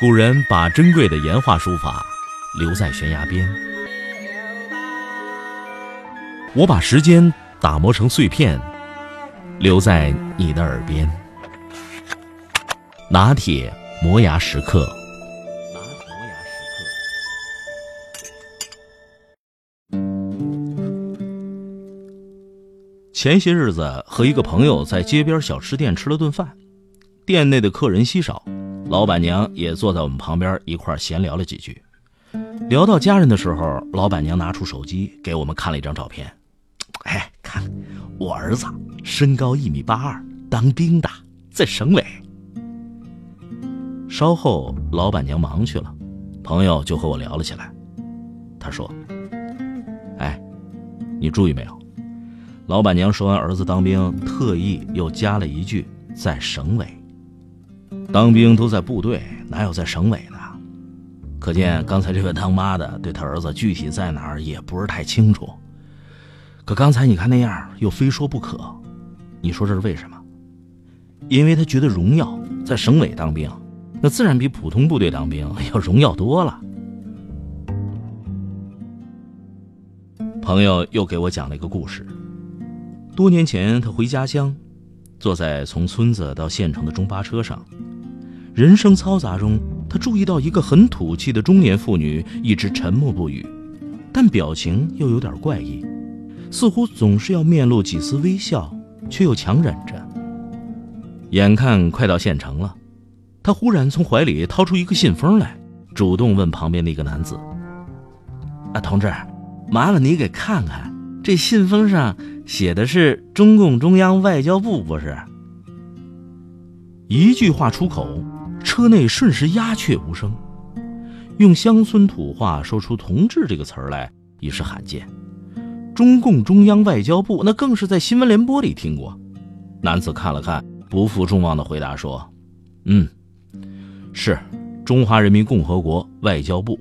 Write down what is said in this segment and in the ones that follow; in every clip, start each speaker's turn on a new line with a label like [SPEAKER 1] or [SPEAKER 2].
[SPEAKER 1] 古人把珍贵的岩画书法留在悬崖边，我把时间打磨成碎片，留在你的耳边。拿铁磨牙时刻。前些日子和一个朋友在街边小吃店吃了顿饭，店内的客人稀少。老板娘也坐在我们旁边一块闲聊了几句，聊到家人的时候，老板娘拿出手机给我们看了一张照片。哎，看我儿子身高一米八二，当兵的，在省委。稍后，老板娘忙去了，朋友就和我聊了起来。他说：“哎，你注意没有？老板娘说完儿子当兵，特意又加了一句在省委。”当兵都在部队，哪有在省委的？可见刚才这位当妈的对他儿子具体在哪儿也不是太清楚。可刚才你看那样，又非说不可，你说这是为什么？因为他觉得荣耀，在省委当兵，那自然比普通部队当兵要荣耀多了。朋友又给我讲了一个故事。多年前，他回家乡，坐在从村子到县城的中巴车上。人生嘈杂中，他注意到一个很土气的中年妇女一直沉默不语，但表情又有点怪异，似乎总是要面露几丝微笑，却又强忍着。眼看快到县城了，他忽然从怀里掏出一个信封来，主动问旁边那个男子：“啊，同志，麻烦你给看看，这信封上写的是中共中央外交部不是？”一句话出口。车内瞬时鸦雀无声，用乡村土话说出“同志”这个词儿来已是罕见。中共中央外交部那更是在新闻联播里听过。男子看了看，不负众望的回答说：“嗯，是中华人民共和国外交部。”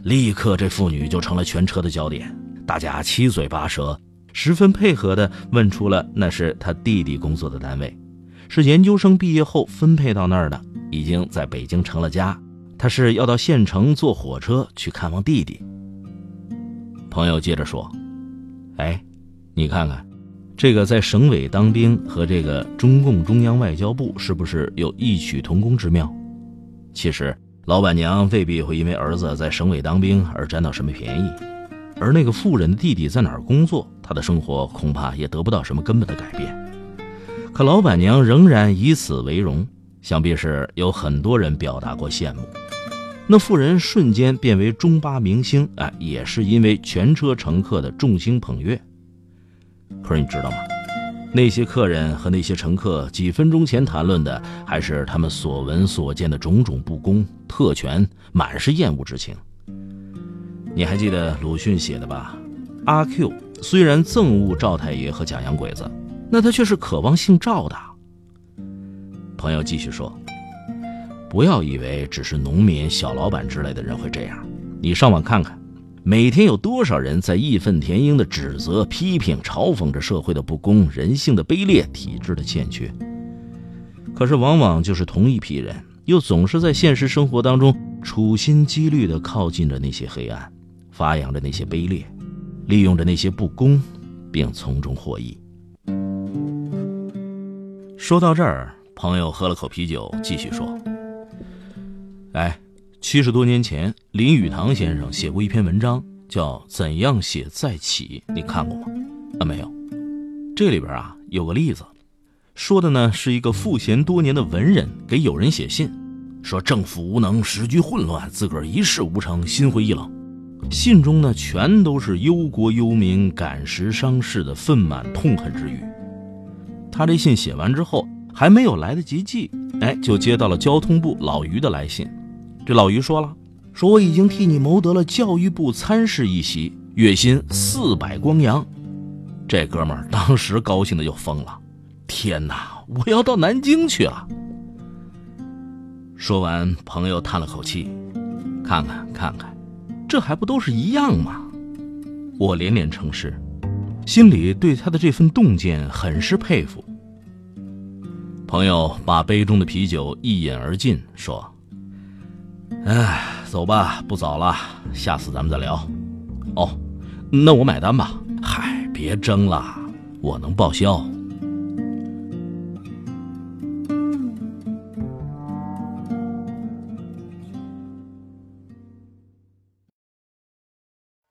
[SPEAKER 1] 立刻，这妇女就成了全车的焦点，大家七嘴八舌，十分配合的问出了那是他弟弟工作的单位。是研究生毕业后分配到那儿的，已经在北京成了家。他是要到县城坐火车去看望弟弟。朋友接着说：“哎，你看看，这个在省委当兵和这个中共中央外交部是不是有异曲同工之妙？其实老板娘未必会因为儿子在省委当兵而占到什么便宜，而那个富人的弟弟在哪儿工作，他的生活恐怕也得不到什么根本的改变。”可老板娘仍然以此为荣，想必是有很多人表达过羡慕。那富人瞬间变为中巴明星，哎，也是因为全车乘客的众星捧月。可是你知道吗？那些客人和那些乘客几分钟前谈论的，还是他们所闻所见的种种不公、特权，满是厌恶之情。你还记得鲁迅写的吧？阿 Q 虽然憎恶赵太爷和假洋鬼子。那他却是渴望姓赵的。朋友继续说：“不要以为只是农民、小老板之类的人会这样，你上网看看，每天有多少人在义愤填膺的指责、批评、嘲讽着社会的不公、人性的卑劣、体制的欠缺。可是，往往就是同一批人，又总是在现实生活当中处心积虑地靠近着那些黑暗，发扬着那些卑劣，利用着那些不公，并从中获益。”说到这儿，朋友喝了口啤酒，继续说：“哎，七十多年前，林语堂先生写过一篇文章，叫《怎样写再起》，你看过吗？啊，没有。这里边啊有个例子，说的呢是一个赋闲多年的文人给友人写信，说政府无能，时局混乱，自个儿一事无成，心灰意冷。信中呢全都是忧国忧民、感时伤世的愤满痛恨之语。”他这信写完之后，还没有来得及寄，哎，就接到了交通部老于的来信。这老于说了，说我已经替你谋得了教育部参事一席，月薪四百光洋。这哥们儿当时高兴的就疯了，天哪，我要到南京去了。说完，朋友叹了口气，看看看看，这还不都是一样吗？我连连称是。心里对他的这份洞见很是佩服。朋友把杯中的啤酒一饮而尽，说：“哎，走吧，不早了，下次咱们再聊。哦，那我买单吧。嗨，别争了，我能报销。